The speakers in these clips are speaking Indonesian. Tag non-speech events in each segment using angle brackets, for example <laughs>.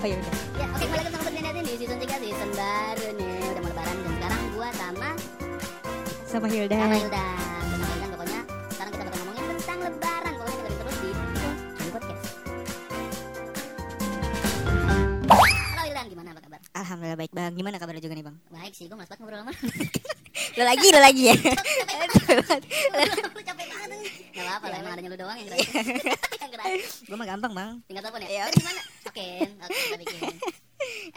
Oh ya udah. Ya, oke kembali lagi sama Berniatin di season 3 season baru nih Udah mau lebaran dan sekarang gua sama Sama Hilda. sama Hilda Sama Hilda pokoknya sekarang kita bakal ngomongin tentang lebaran Pokoknya dengerin terus di Podcast Halo Hildan, gimana apa kabar? Alhamdulillah baik bang. Gimana kabarnya juga nih bang? Baik sih, gua malas banget ngobrol sama Lo <laughs> lagi, lo lagi ya. <laughs> Gak apa-apa lah, emang adanya lu doang yang gerak <laughs> Yang gerak Gue mah gampang bang. Tinggal telepon ya? Iya. Terus gimana? Oke,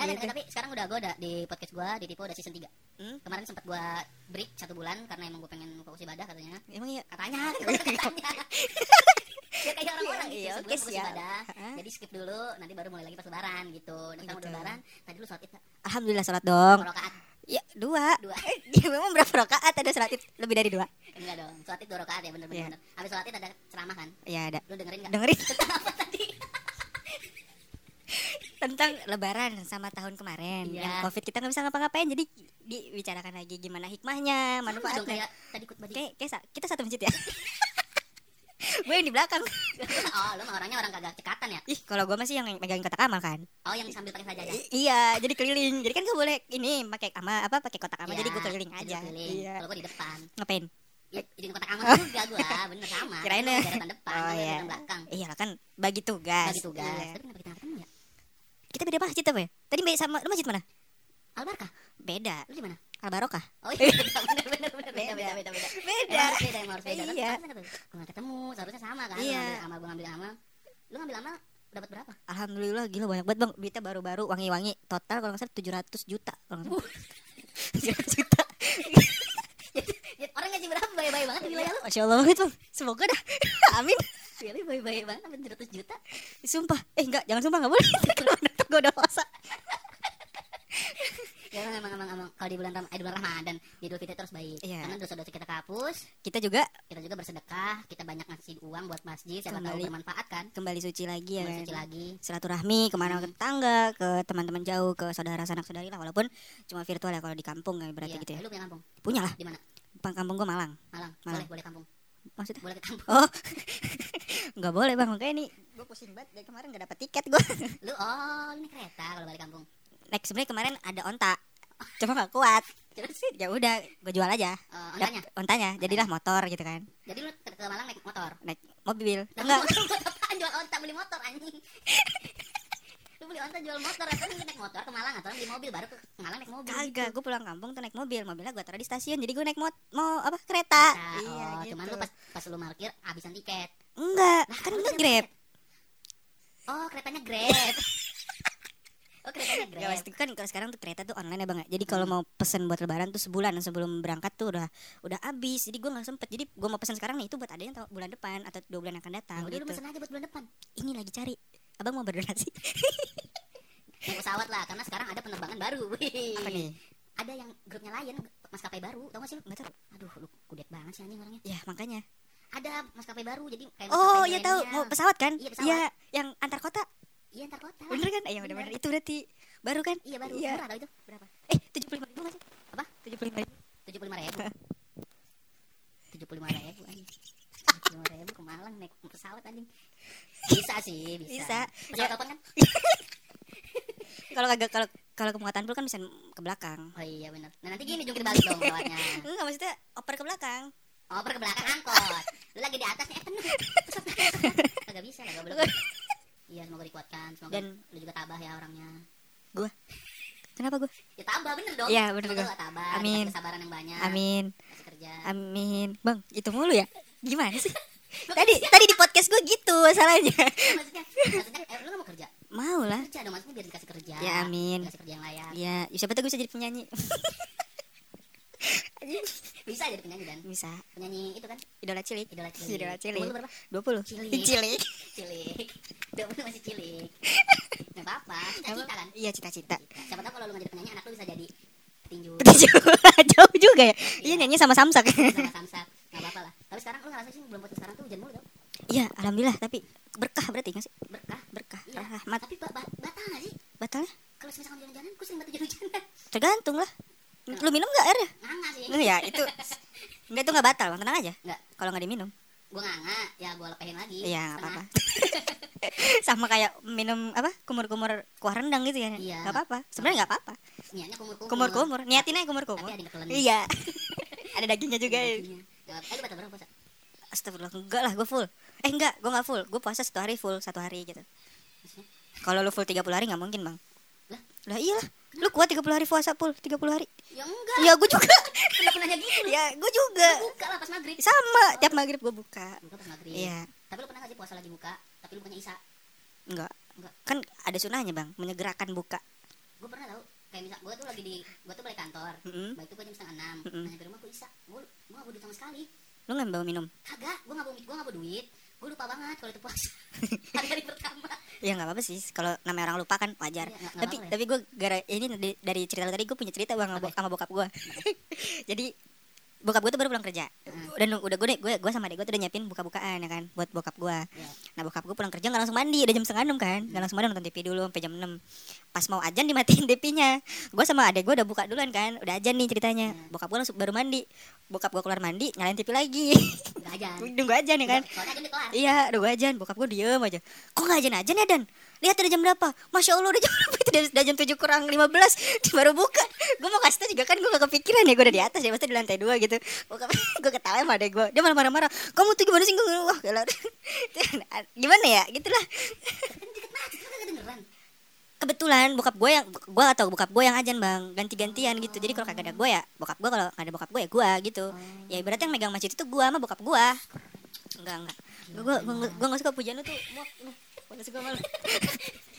Eh, tapi, tapi sekarang udah gue udah di podcast gue di Tipo udah season 3 Hmm? Kemarin sempat gue break satu bulan karena emang gue pengen fokus ibadah katanya Emang iya. Katanya, <laughs> katanya Ya kayak orang-orang gitu, Iya, sebelum oke, fokus siap. ibadah Hah? Jadi skip dulu, nanti baru mulai lagi pas lebaran gitu sekarang udah Gitu. lebaran, tadi lu sholat id? Alhamdulillah sholat dong. Rokaat? Ya dua. Dua <laughs> Ya memang berapa rakaat ada sholat id lebih dari dua? Enggak dong, sholat id dua rokaat ya bener-bener Iya. bener. Habis sholat id ada ceramah kan? Ya ada. Lu dengerin gak? Dengerin Apa tadi? <laughs> tentang lebaran sama tahun kemarin. Iya. Yang covid kita nggak bisa ngapa-ngapain jadi dibicarakan lagi gimana hikmahnya, manfaatnya. kayak tadi khutbah Kayak, kayak kita satu masjid ya. <laughs> gue yang di belakang. <laughs> Oh, lu mah orangnya orang kagak cekatan ya? Ih, kalau gue masih yang megangin kotak amal kan. Oh, yang sambil pakai sajadah I- iya, jadi keliling. Jadi kan gak boleh ini pakai ama apa pakai kotak amal. Iya, jadi gue keliling aja. keliling. Iya. Kalau gua di depan. Ngapain? Ya, jadi kotak amal <laughs> juga gua, bener sama. Kirain ya. depan, Oh, iya. belakang. Iya kan bagi tugas. Bagi tugas. Iya. Tapi kenapa kita ya? Kita beda masjid apa ya? Tadi sama lu masjid mana? Albarkah? Beda. Lu di mana? Al Barokah. Oh iya, bener bener bener beda beda beda beda. Beda. Emang harus beda, emang harus beda. Iya. Gua nggak ketemu, seharusnya sama kan? Lu Iya. ngambil amal, gua ngambil amal. Lu ngambil amal dapat berapa? Alhamdulillah gila banyak banget bang Duitnya baru-baru wangi-wangi Total kalau nggak salah 700 juta kalau nggak salah. 700 juta <laughs> Ya, orang ngaji berapa? Baik-baik banget di wilayah lu. Masya Allah banget bang Semoga dah <laughs> Amin Really baik-baik banget sampai 700 juta. Sumpah Eh enggak jangan sumpah nggak boleh <laughs> Kalau nonton gue dosa Ya emang emang emang, emang kalau di bulan Ram eh, di bulan Ramadan, di Idul Fitri terus baik. Iya. Karena dosa-dosa kita kehapus, Kita juga kita juga bersedekah, kita banyak ngasih uang buat masjid, siapa tahu Kembali. bermanfaat kan? kembali suci lagi ya Kembali kan suci lagi. Silaturahmi ke mana Hmm. ke tetangga Ke teman-teman jauh Ke saudara sanak saudari lah Walaupun cuma virtual ya Kalau di kampung ya berarti Iya. gitu ya Lu punya kampung? Punya lah Di mana? Kampung gue Malang Malang. Malang. Boleh, boleh kampung. Maksudnya Boleh ke kampung. Oh <laughs> nggak boleh bang. Makanya ini Gue pusing banget. Dari kemarin gak dapet tiket gue Lu oh, lu naik kereta kalau balik kampung. Naik sebenarnya kemarin ada onta. Cuma gak kuat. Terus? Ya udah gue jual aja. Eh, Dap- ontanya. ontanya. Jadilah motor gitu kan. Jadi lu ke, ke Malang naik motor. naik mobil. Lah, enggak. jual onta beli motor anjing. <laughs> lu beli onta jual motor. Atau lu naik motor ke Malang atau beli mobil baru ke Malang naik mobil. kagak gue pulang kampung tuh naik mobil. Mobilnya gue taruh di stasiun jadi gue naik mot mau apa kereta. Nah, iya oh, gitu cuman lu pas pas lu parkir habisan tiket. Enggak Lah, kan lu bisa grab Oh, keretanya Grab. <laughs> oh, keretanya Gak Grab. pasti kan kalau sekarang tuh kereta tuh online ya bang ya. Jadi kalau Hmm. mau pesen buat lebaran tuh sebulan sebelum berangkat tuh udah udah habis. Jadi gue nggak sempet. Jadi gue mau pesen sekarang nih itu buat ada yang tahu bulan depan atau dua bulan yang akan Ya datang udah lu gitu. pesen aja buat bulan depan. Ini lagi cari. Abang mau berdonasi. <laughs> Naik pesawat lah, karena sekarang ada penerbangan baru. Apa nih? Ada yang grupnya lain, maskapai baru. Tau gak sih lu? Tahu. Aduh, lu kudet banget sih anjing orangnya. Ya makanya. Ada maskapai baru, jadi kayak Oh iya tahu mau pesawat kan? Iya, pesawat. Iya yang antar kota. Iya, ntar kota. lah. Bener kan? Iya udah Bener. bener. Itu berarti baru kan? Iya, baru. Iya. Murah itu? Berapa? Eh tujuh puluh lima ribu nggak sih? Apa? Tujuh puluh lima ribu. Tujuh puluh lima ribu. <laughs> Tujuh puluh lima ribu anjing. <laughs> Tujuh puluh lima ribu ke Malang naik pesawat anjing. Bisa sih, bisa. Bisa. Pesawat Ya. kan? <laughs> Kalau kagak kalau kalau ke muatan pun kan bisa ke belakang. Oh iya benar. Nah nanti gini jungkir balik dong pesawatnya. Enggak maksudnya oper ke belakang. Oh per ke belakang angkot. Lu lagi di atas nih, eh penuh. <laughs> Kagak bisa lah goblok. Iya semoga dikuatkan. Semoga Dan- lu juga tabah ya orangnya. Kenapa gue? Ya tabah bener dong. Iya, bener lu tabah. Amin. Kesabaran yang banyak. Amin. Kasih kerja. Amin. Bang, itu mulu ya? Gimana sih? <laughs> tadi tadi di podcast gue gitu masalahnya. Ya, maksudnya, maksudnya eh, lu gak mau kerja? Mau lah. Kerja dong maksudnya biar dikasih kerja. Ya amin. Dikasih kerja yang layak. Ya, ya siapa tahu gue bisa jadi penyanyi. <laughs> <laughs> Bisa jadi penyanyi dan Bisa. penyanyi itu kan Idola cilik. idola cilik. Idola cilik. Umur berapa? 20. Cilik. Cilik. <laughs> Cilik. Udah bener masih cilik. <laughs> Gak apa-apa. Cita-cita kan. Iya, cita-cita. Siapa tahu kalau lu gak jadi penyanyi anak lu bisa jadi petinju. Jauh juga ya. Iya nyanyi sama Samsak. sama samsak nggak apa-apa lah tapi sekarang lu ngerasa sih belum putus sekarang tuh hujan mulu tau Iya, alhamdulillah tapi berkah berarti nggak sih? berkah Berkah, iya rahmat. tapi ba ba batal nggak sih Batalnya kalau misalkan hujan-hujanan gue sering batu hujan-hujanan tergantung lah. Lu minum nggak airnya? nggak sih Nah, ya itu. Enggak itu nggak batal, Bang. Tenang aja. nggak Kalau nggak diminum. gue nganga ya gue lepehin lagi Iya, nggak apa-apa. <laughs> Sama kayak minum apa? Kumur-kumur kuah rendang gitu ya. Iya. Nggak apa-apa. Sebenarnya nggak apa-apa. niatnya kumur-kumur Kumur-kumur. Niatin aja tapi kumur-kumur. ada Iya. <laughs> Ada dagingnya juga. ya. Dagingnya. Nggak eh lu baca berapa puasa Astagfirullah. Enggak lah, gue full. Eh enggak, gue nggak full. Gue puasa satu hari full, satu hari gitu. Kalau lu full 30 hari nggak mungkin, Bang. Lah? Lah iyalah. Lu kuat 30 hari puasa full 30 hari. ya enggak Iya, gue juga. kenapa nanya gitu lu ya, gue juga. buka lah pas maghrib Sama, tiap maghrib gue buka. buka pas maghrib Iya. tapi lu pernah gak sih puasa lagi buka tapi lu punya isa Enggak. Enggak. Kan ada sunahnya, Bang, menyegerakan buka. gue pernah tau kayak misal gue tuh lagi di gue tuh balik kantor Mm-mm. balik tuh gue jam setengah enam Mm-mm. nah nyampe rumah gue isa gue gue gak bawa duit sama sekali Lu nggak bawa minum? kagak gue gak bawa gue gak bawa duit gue lupa banget kalau itu puasa <laughs> hari-hari pertama Ya nggak apa-apa sih. Kalau namanya orang lupa kan wajar. Iya, nggak tapi apa-apa ya. tapi gue gara ini dari, cerita lu tadi gue punya cerita bang Apa bo- sama bokap gue. <laughs> Jadi bokap gue tuh baru pulang kerja. Heeh. Dan udah gue gue gue sama adek gue tuh udah nyiapin buka-bukaan ya kan buat bokap gue. Iya. Nah bokap gue pulang kerja nggak langsung mandi, udah jam setengah enam kan, nggak langsung mandi nonton TV dulu sampai jam 6 Pas mau ajan dimatiin <laughs> TV-nya. Gue sama adek gue udah buka duluan kan, udah ajan nih ceritanya. Iya. Bokap gue langsung baru mandi. Bokap gue keluar mandi, nyalain TV lagi. nggak aja <laughs> Nunggu aja nih kan. udah Iya, udah gue ajan. Bokap gue diem aja. Kok gak ajan-ajan ya, Dan? Lihat udah jam berapa? Masya Allah, udah jam <laughs> berapa? Itu udah, jam 7 kurang 15. Dia <laughs> baru buka. Gue mau kasih tau juga kan gue gak kepikiran ya. Gue udah di atas ya, pasti di lantai 2 gitu. Bokap <laughs> gue ketawa sama adek gue. Dia malah marah-marah. Kamu tuh gimana sih? Gue wah, gila. gimana ya? Gitulah. kan banget itu kan kedengeran Kebetulan bokap gue yang gue atau bokap gue yang ajan bang ganti-gantian gitu jadi kalau kagak ada gue ya bokap gue kalau ada bokap gue ya gue gitu ya ibaratnya yang megang masjid itu gue sama bokap gue enggak enggak gue gue gue nggak suka pujian lu tuh muak gue nggak suka malu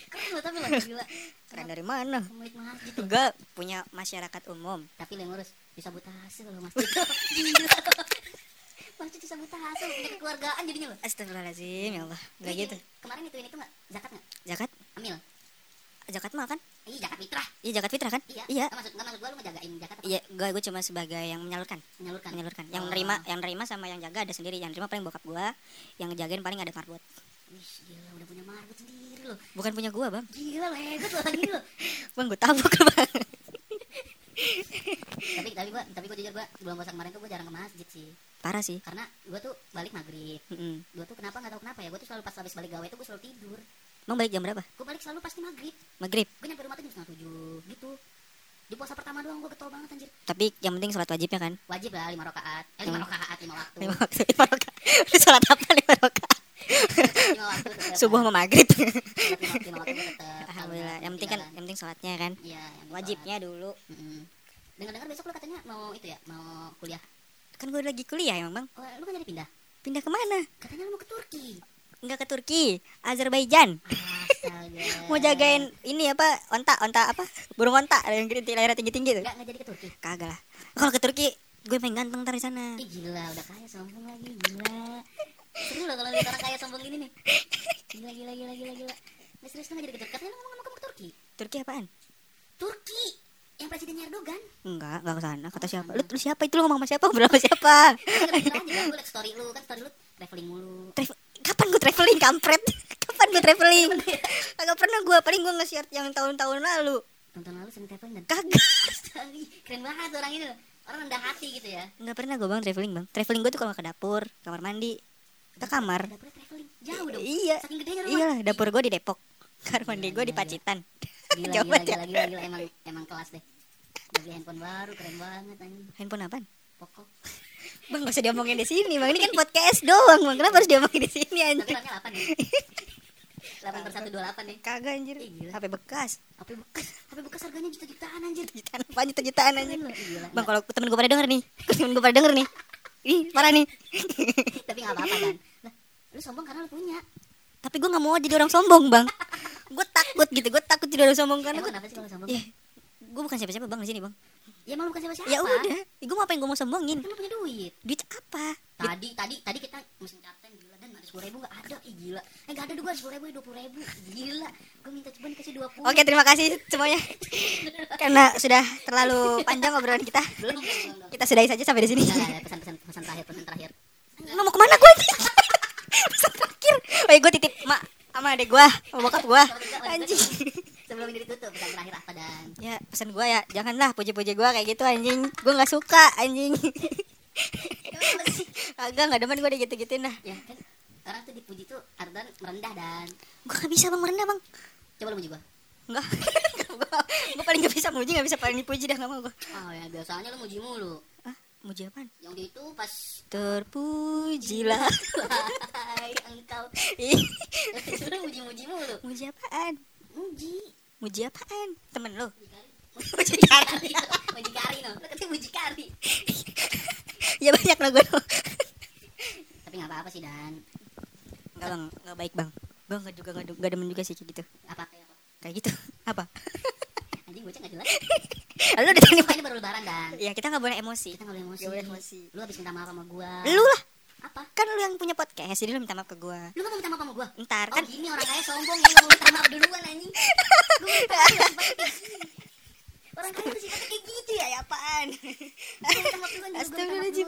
keren lo tapi lo gila? Keren dari mana? Lo gue punya masyarakat umum. Tapi lo yang ngurus. Disabotase lo masjid gila <laughs> masjid disabotase lo punya kekeluargaan jadinya lo Astagfirullahaladzim ya Allah. Nggak Ini gitu. kemarin itu ini tuh nggak? Zakat nggak? Zakat? Amil. Zakat mah kan? Iya zakat fitrah. Iya zakat fitrah kan? Iya. Iya. Nggak maksud nggak maksud gua lu ngejagain zakat apa? Iya gue gue cuma sebagai yang menyalurkan. Menyalurkan. Menyalurkan. Yang Oh. nerima yang nerima sama yang jaga ada sendiri. Yang nerima paling bokap gue yang ngejagain paling ada marbot Gila udah punya marbot sendiri lo bukan punya gue bang gila lo lagi lo <laughs> bang gue tabok lu bang <laughs> tapi tapi gua tapi gua jujur gua bulan puasa kemarin tuh gua jarang ke masjid sih parah sih karena gua tuh balik maghrib Mm-mm. gua tuh kenapa nggak tahu kenapa ya gua tuh selalu pas habis balik gawe tuh gua selalu tidur Emang balik jam berapa? gua balik selalu pasti maghrib Maghrib. gua nyampe rumah tuh jam setengah tujuh gitu di puasa pertama doang gua getol banget anjir Tapi yang penting sholat wajibnya kan. wajib lah lima rakaat eh lima Hmm. rakaat lima waktu <laughs> Lima waktu, lima rakaat. Sholat apa lima rakaat? <laughs> Subuh sama maghrib. <laughs> Alhamdulillah. Yang penting kan, yang penting sholatnya kan. iya penting Wajibnya dulu. dengar-dengar besok lu katanya mau itu ya mau kuliah Kan gue lagi kuliah emang bang. oh lu kan jadi pindah Pindah ke mana? katanya lu mau ke Turki Enggak ke Turki, Azerbaijan. <laughs> Mau jagain ini apa? Onta, onta apa? Burung onta yang gede layar tinggi-tinggi tuh. Enggak, enggak jadi ke Turki. Kagak lah. Kalau ke Turki, gue pengen ganteng ntar di sana. Ih gila, udah kaya sombong lagi, gila. Seru loh kalau lihat orang kaya sombong gini nih. Gila, gila, gila, gila, gila. Nah, serius nggak jadi Turki? Katanya ngomong mau ke Turki. Turki apaan? Turki, yang presidennya Erdogan. Enggak, enggak ke sana. Kata Oh, siapa? Lu, lu siapa itu lu ngomong sama siapa? Berapa siapa? Kan <laughs> gue liat story lu, kan story lu traveling mulu. Travel- Kapan gue traveling kampret? <laughs> Kapan gue traveling? Kagak pernah gue, paling gue nge-share yang tahun-tahun lalu. Tonton lalu sering traveling dan Kagak. Keren banget orang ini loh. Orang rendah hati gitu ya. Enggak pernah gue bang traveling bang. Traveling gue tuh kalau ke dapur, kamar mandi, ke kamar. Jauh dong. Iya. Saking gedenya rumah. Iya dapur gue di Depok. Kamar mandi gue di Pacitan. Gila, <laughs> Jauh gila, gila, gila, gila, emang, emang kelas deh. Beli handphone baru, keren banget anjing. Handphone apaan? Pokok. Bang gak usah diomongin di sini bang. Ini kan podcast doang bang. Kenapa harus diomongin di sini Tapi anjing? RAM-nya 8 nih. 8 per 128 nih. Kagak anjir. Gila. HP bekas. HP bekas, HP bekas harganya juta-jutaan anjir. Jutaan apa juta-jutaan anjir. Gila. Bang kalau temen gue pada denger nih. Temen gue pada denger nih. Ih parah nih. <laughs> Tapi enggak apa-apa kan. Lu sombong karena lu punya. Tapi gue gak mau jadi orang sombong bang. <laughs> Gue takut gitu. Gue takut jadi orang sombong karena Emang gue kenapa sih kalau sombong? Ya, gue bukan siapa-siapa bang di sini bang. Ya emang bukan siapa-siapa. Ya udah, gue ngapain gue mau sombongin? Kan lu punya duit. Duit apa? Tadi, tadi, tadi kita mesin captain gila dan ada sepuluh ribu gak ada, ih gila. Eh gak ada dua sepuluh ribu, dua puluh ribu, gila. Gue minta coba dikasih dua puluh. Oke terima kasih semuanya. <laughs> Karena sudah terlalu panjang obrolan kita, belum, belum, belum. Kita sudahi saja sampai di sini. Nggak, nggak, pesan-pesan pesan terakhir, pesan terakhir. Lo mau ke mana gue? <laughs> Pesan terakhir. Oh gue titip mak sama adek gue, sama bokap gue. Anjing. Sebelum ini ditutup, pesan terakhir apa dan? Ya pesan gue ya, janganlah puji-puji gue kayak gitu anjing. Gue nggak suka anjing. Kagak nggak demen gue gitu-gituin dah. Ya kan orang tuh dipuji tuh artian merendah dan Gue gak bisa bang merendah bang. coba lu puji gua. Enggak. <laughs> gue paling gak bisa muji gak bisa paling dipuji dah gak mau gue. Oh ya biasanya lu muji mulu. Ah, muji apaan? Yang di itu pas Terpujilah. Engkau Ih, lu muji-muji mulu. muji apaan? Muji. Muji apaan? Temen lo? Muji kari. Muji kari no. Lu katanya muji kari. ya banyak lah gue. Tapi nggak apa-apa sih dan Enggak bang, enggak baik bang. Enggak juga enggak, enggak demen juga sih kayak gitu. apa kayak gitu. <laughs> Apa? Anjing bocah nggak jelas. <laughs> Lu udah tanya Ini baru lebaran dan Ya kita nggak boleh emosi. kita nggak boleh emosi. Nggak boleh emosi. Lu habis minta maaf sama gua. Lu lah, Apa? kan lu yang punya podcast, jadi lu minta maaf ke gue. Lu nggak mau minta maaf sama gua? Ntar Oh kan gini orang kaya sombong ya nggak mau minta maaf duluan anjing. Lu minta maaf gini. <laughs> Orang kaya tuh sifatnya kayak gitu ya. ya apaan? Gua Astagfirullahaladzim.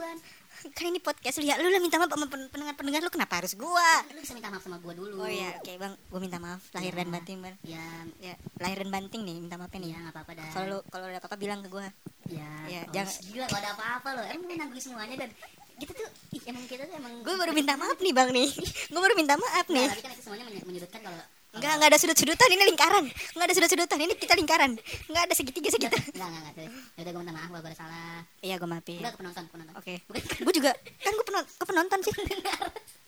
Kan ini podcast lu ya, lu lah minta maaf sama pen- pendengar-pendengar lu kenapa harus gua? Lu bisa minta maaf sama gua dulu. Oh ya, oke bang, gue minta maaf lahir Ya. dan batin bang. Ya, Ya, lahir dan banting nih, minta maafnya nih. ya nggak apa-apa dan. Kalau kalau ada apa-apa bilang ke gue. Ya, Ya, oh, jangan- gila kalau ada apa-apa loh. Emang nanggung semuanya dan kita tuh ih, emang kita tuh emang Gue baru minta maaf nih bang nih. Gue baru minta maaf Nah, nih. tapi kan itu semuanya menyudutkan kalau Enggak, enggak ada sudut-sudutan, ini lingkaran. Enggak ada sudut-sudutan, ini kita lingkaran. Enggak ada segitiga segitiga. Enggak, enggak, enggak. udah gue minta maaf kalau gue ada salah. Iya, gue maafin. Enggak ke penonton, ke penonton. Oke. Ke Gue juga kan gue penon ke penonton sih.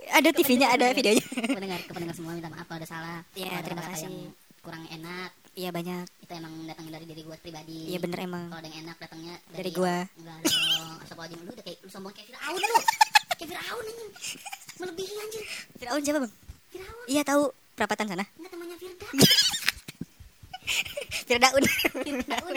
ada TV-nya, ada videonya. pendengar, ke pendengar semua minta maaf kalau ada salah. Iya, terima kasih. yang kurang enak, Iya banyak. itu emang datangnya dari diri gue pribadi. Iya bener emang. Kalau ada yang enak datangnya Dari gua. Enggak dong. Astagfirullahaladzim, lu udah kayak lu sombong kayak Firaun lu. <laughs> Kayak Firaun anjing. Melebihi anjing. Firaun siapa bang? Firaun. Iya tahu perapatan sana. Enggak temannya Firda. <laughs> Firdaun. Firaun.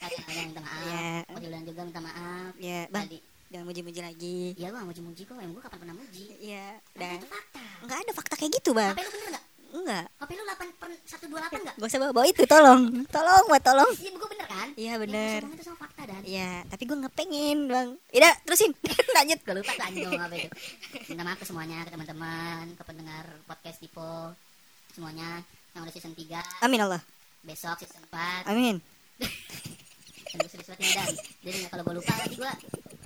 Kagak <laughs> ada minta maaf. Iya. Podilan juga minta maaf. Iya bang. Tadi. Jangan muji-muji lagi. Iya gak muji-muji kok. Emang gua kapan pernah muji. Iya. Tapi Udah. itu fakta. Enggak ada fakta kayak gitu bang. HP lu bener gak? Enggak. HP lu 8 per 128 gak? Gak usah bawa, bawa itu tolong. Tolong buat tolong. Iya gua bener kan? Iya Yang bener. ngomong itu sama fakta dan. Iya, tapi gue nggak pengen bang. Iya, terusin. <laughs> Lanjut. Gua lupa anjing ngomong apa itu. Minta maaf ke semuanya, ke teman-teman, ke pendengar podcast Tipo. Semuanya yang udah season 3, Amin Allah. besok season 4. Amin. <laughs> Dan gue nih dan. Jadi kalau gua lupa nanti gua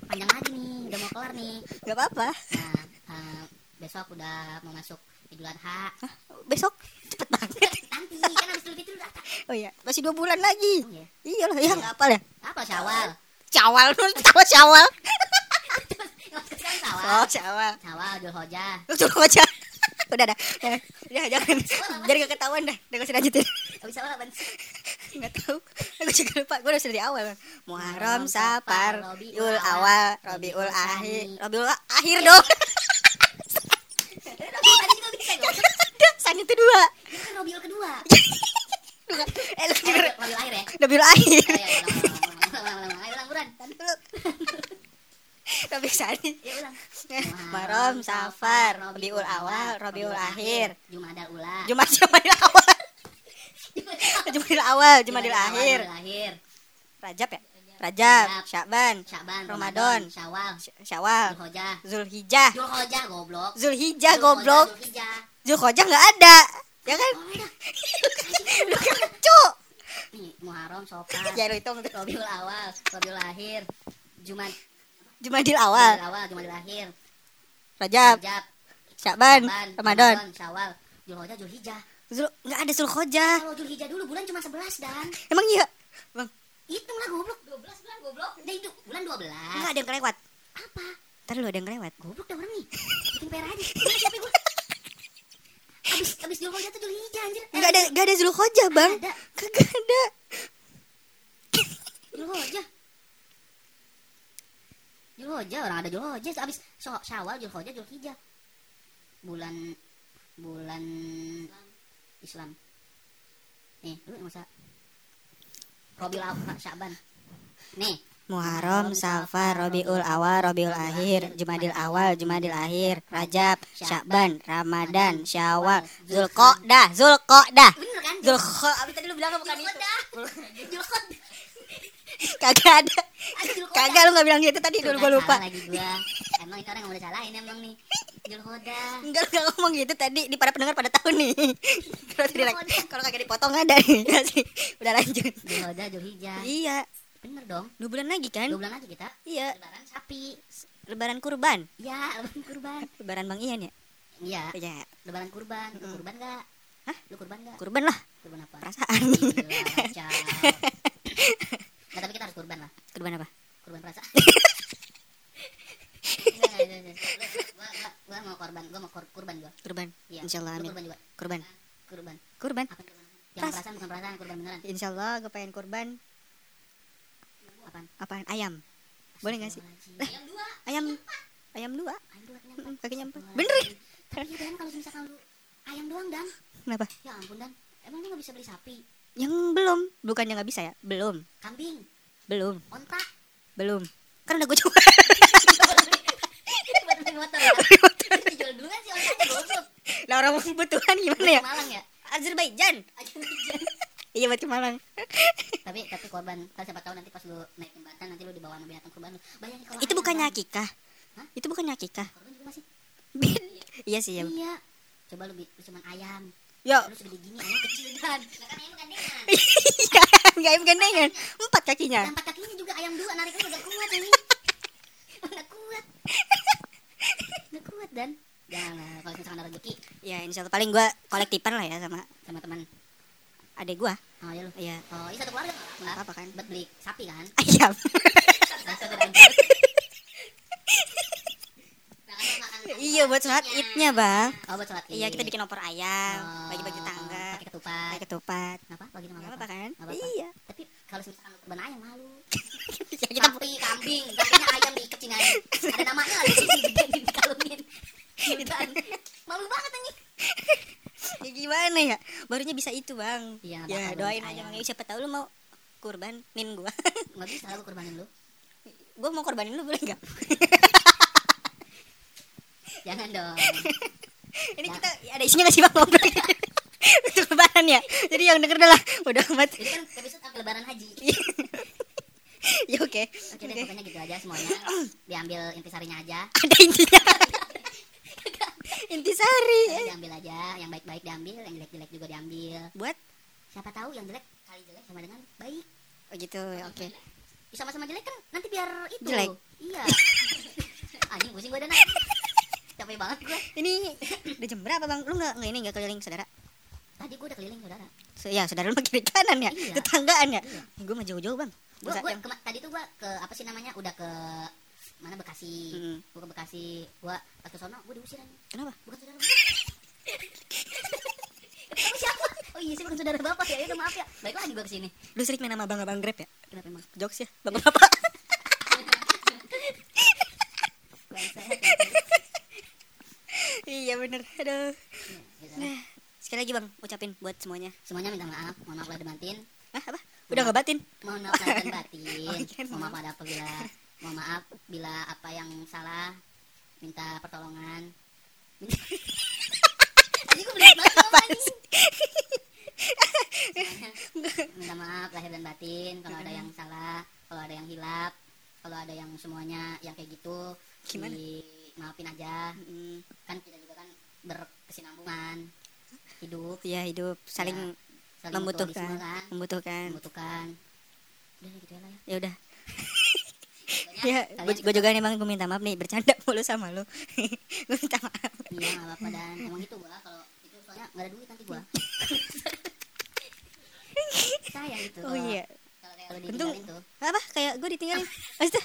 panjang lagi nih, udah mau kelar nih. Gak apa-apa. Nah, eh, besok udah mau masuk Idul Adha. Hah? Besok cepet banget. Nanti kan Fitri udah datang. Oh iya, masih dua bulan lagi. Oh, iya. Iya lah, ya nggak apa ya. Apa Syawal? Cawal lu tahu cawal. Sekarang Syawal. <laughs> Oh, cawal. Syawal, Julhojah. Aja. Udah dah. Ya, ya jangan. Biar gak ketahuan dah. Udah gak usah lanjutin. Habis apa sih? Nggak tahu. Aku juga lupa. Gue udah dari awal. Muharram, Safar, Rabiul Awal, Rabiul Akhir, Rabiul Akhir dong. Tadi juga bisa gua. Ada, San itu dua. Kan Robiul kedua. Dua. Eh lu Oh. Robiul akhir ya? Rabiul Akhir. Oh, iya, iya, ulang, ulang, ulang, ulang, ulang, ulang. Ayo ulang. Tapi Sani. <laughs> Ya ulang. <laughs> Muharram, Safar, Rabiul Awal, Rabiul Akhir. Jumadal Ula. Jumat <laughs> Jumadil Awal. Jumadil Awal, Jumadil Akhir. Rajab ya? Rajab. Syakban, Syaban, Ramadan. Syawal, Sy- Syawal. Zulhijjah, Julhojah goblok. Zulhijjah goblok. Zulhijjah. Zulhijjah nggak ada. Ya kan? Lu kan cuk. Muharram, Sofar, Ya lu hitung. Rabiul Awal, Rabiul Akhir, Jumat, Jumadil Awal, Jumadil Awal, Jumadil Akhir, Rajab, Rajab, Syaban, Ramadan. Syawal, Julhojah, Julhijjah. Zul nggak ada Zulhijjah. Kalau Julhijjah dulu bulan cuma 11 dan Emang iya? Bang, hitung lah goblok 12 bulan goblok. Nah itu bulan 12. nggak ada yang kelewat. Apa? Ntar lu ada yang kelewat. Goblok dah orang nih. Bikin PR aja. Siapa gue? Abis abis Julhijjah tuh Julhijjah anjir. Eh, Nggak ada nggak ada Zulhijjah, Bang. Ada. Kagak ada. Julhijjah. Julhijjah orang ada Julhijjah abis Syaw- Syawal Julhijjah Julhijjah. Bulan bulan Islam. Nih, lu yang masa Robiul Awal Syaban. Nih, Muharram, Safar, Rabiul Awal, Rabiul Akhir, Jumadil Awal, Jumadil Akhir, Rajab, Syakban, Ramadan, Syawal, Zulqa'dah, Zulqa'dah. bener kan? Zulqa, apa tadi lu bilang bukan itu? <laughs> Julhijjah. Kagak ada. Kagak lu nggak bilang gitu tadi dulu kan lupa. lagi gua. Emang itu orang yang udah salahin emang nih. Julhijjah. Enggak enggak ngomong gitu tadi di para pendengar pada tahu nih. <laughs> Kalau tadi kalau kagak dipotong ada nih. <laughs> Udah lanjut. Julhijjah Julhijjah. Iya, Bener dong. dua bulan lagi kan? Dua bulan lagi kita. Iya, Lebaran sapi. Lebaran kurban. ya lebaran kurban Lebaran Bang Ian ya? iya Ya, lebaran kurban lu kurban gak Hah? lu kurban gak kurban lah, kurban apa perasaan. Gila. <laughs> Nggak, tapi kita harus kurban lah kurban apa? kurban perasaan <laughs> gua mau korban gua mau kor- kurban gua Kurban. iya Insyaallah amin. kurban juga Kurban. kurban Kurban. apa kurban jangan Pas. perasaan bukan perasaan kurban beneran Insyaallah gue pengen kurban apaan apaan? Ayam. Boleh nggak sih? Ayam dua Ayam ayam dua. ayam dua kakinya empat. tapi dan kalau misalkan lu ayam doang dan Kenapa? ya ampun dan emang lu nggak bisa beli sapi Yang belum, bukannya nggak bisa ya? Belum, kambing belum, onta belum. Kan udah gue <laughs> coba. ya dijual dulu kan goblok Lah orang kebutuhan gimana ya? Malang ya Azerbaijan. <laughs> Iya buat Malang. tapi tapi korban kan siapa tahu nanti pas lu naik jembatan nanti lu dibawa sama binatang kurban lu bayangin kalau Itu bukannya akikah? Hah? Itu bukannya akikah? korban juga masih <laughs> iya sih ya. iya coba lu, lu cuman ayam Ya, lu gini ayam kecil dan nah, kan ayam gandengan. Empat kakinya. yang empat kakinya juga ayam dua nariknya udah kuat ini udah kuat udah kuat dan jangan kalau misalkan ada rezeki Ya, insya Allah paling gue kolektifan lah ya sama sama teman adek gue. oh ya lu Iya. oh ini satu keluarga Nggak apa-apa kan? buat beli sapi kan <laughs> Ayam. Rasa udah hancur. Nah, kan makan iya buat sholat idnya bang. oh buat sholat Iya Id. kita bikin opor ayam, Oh, bagi-bagi tetangga, pakai ketupat pakai ketupat. apa bagi Gak apa apa kan? Nggak apa-apa. Iya. tapi kalau misalkan kurban ayam malu <laughs> ya kita sapi kambing kambingnya ayam aja ada namanya lagi di dikalungin malu banget anjing ya gimana ya? Barunya bisa itu bang. Iya, Ya doain aja bang. Ya, Siapa tahu lu mau kurban nin gua. nggak bisa aku kurbanin lu gua mau korbanin lu boleh nggak? <laughs> jangan dong <laughs> Ini kita ada isinya nggak sih bang ngobrol? <laughs> Untuk lebaran ya. Jadi yang denger dah lah. Udah amat. ini kan episode apa lebaran haji <laughs> ya oke. oke deh Oke. pokoknya gitu aja semuanya <clears throat> diambil intisarinya aja Ada intinya. Intisari. Diambil aja yang baik-baik diambil yang jelek-jelek juga diambil Buat? siapa tahu yang jelek kali jelek sama dengan baik Oh gitu. Oke. Ya, sama-sama jelek kan nanti biar itu Jelek. iya anjing pusing gue dana capek banget gue Ini udah jam berapa bang? Lu nggak ini nggak keliling saudara? tadi gue udah keliling saudara Se- Ya saudara lu kiri kanan ya, Iya. tetanggaan ya. Iya. Gue mah jauh-jauh bang. gue yang- tadi tuh gue ke apa sih namanya udah ke mana Bekasi Hmm. gue ke Bekasi gue pas ke sono gue diusir. Kenapa? bukan saudara Kamu siapa? Oh iya sih bukan saudara bapak ya, itu maaf ya. Baik lagi gue ke sini. Lu sering main sama abang-abang grab ya? Kenapa emang? Jokes ya, bapak bapak. Bangsa. iya bener. Aduh. Nah, sekali lagi bang, ucapin buat semuanya. Semuanya minta maaf, mohon maaf lahir batin. Hah apa? Udah nggak batin? Mohon maaf lahir dan <laughs> batin. Oh, kirain mohon maaf ada apabila mohon maaf bila apa yang salah minta pertolongan. Tadi gue bener banget minta maaf lahir dan batin kalau ada yang salah kalau ada yang hilap kalau ada yang semuanya yang kayak gitu Gimana? maafin aja Mm, kan kan berkesinambungan hidup ya hidup saling saling membutuhkan, kan membutuhkan. membutuhkan udah gitu ya lah ya Ya udah. Ya, gue juga bang, gue minta maaf nih bercanda mulu sama lu. <laughs> gue minta maaf. iya nggak apa-apa dan emang gitu gua kalau itu soalnya nggak ada duit nanti gua <laughs> saya itu Oh iya. kalau kayak Untung- ditinggalin tuh Apa? Kayak gue ditinggalin. <laughs> Maksudnya?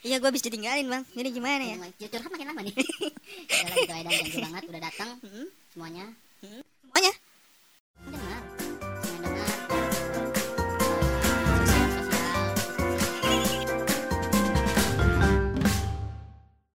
Iya gue habis ditinggalin bang. Jadi gimana ya? Jujur makin lama nih. <laughs> Udah Aidan, thank you banget udah datang Mm-mm. semuanya. Mm-mm.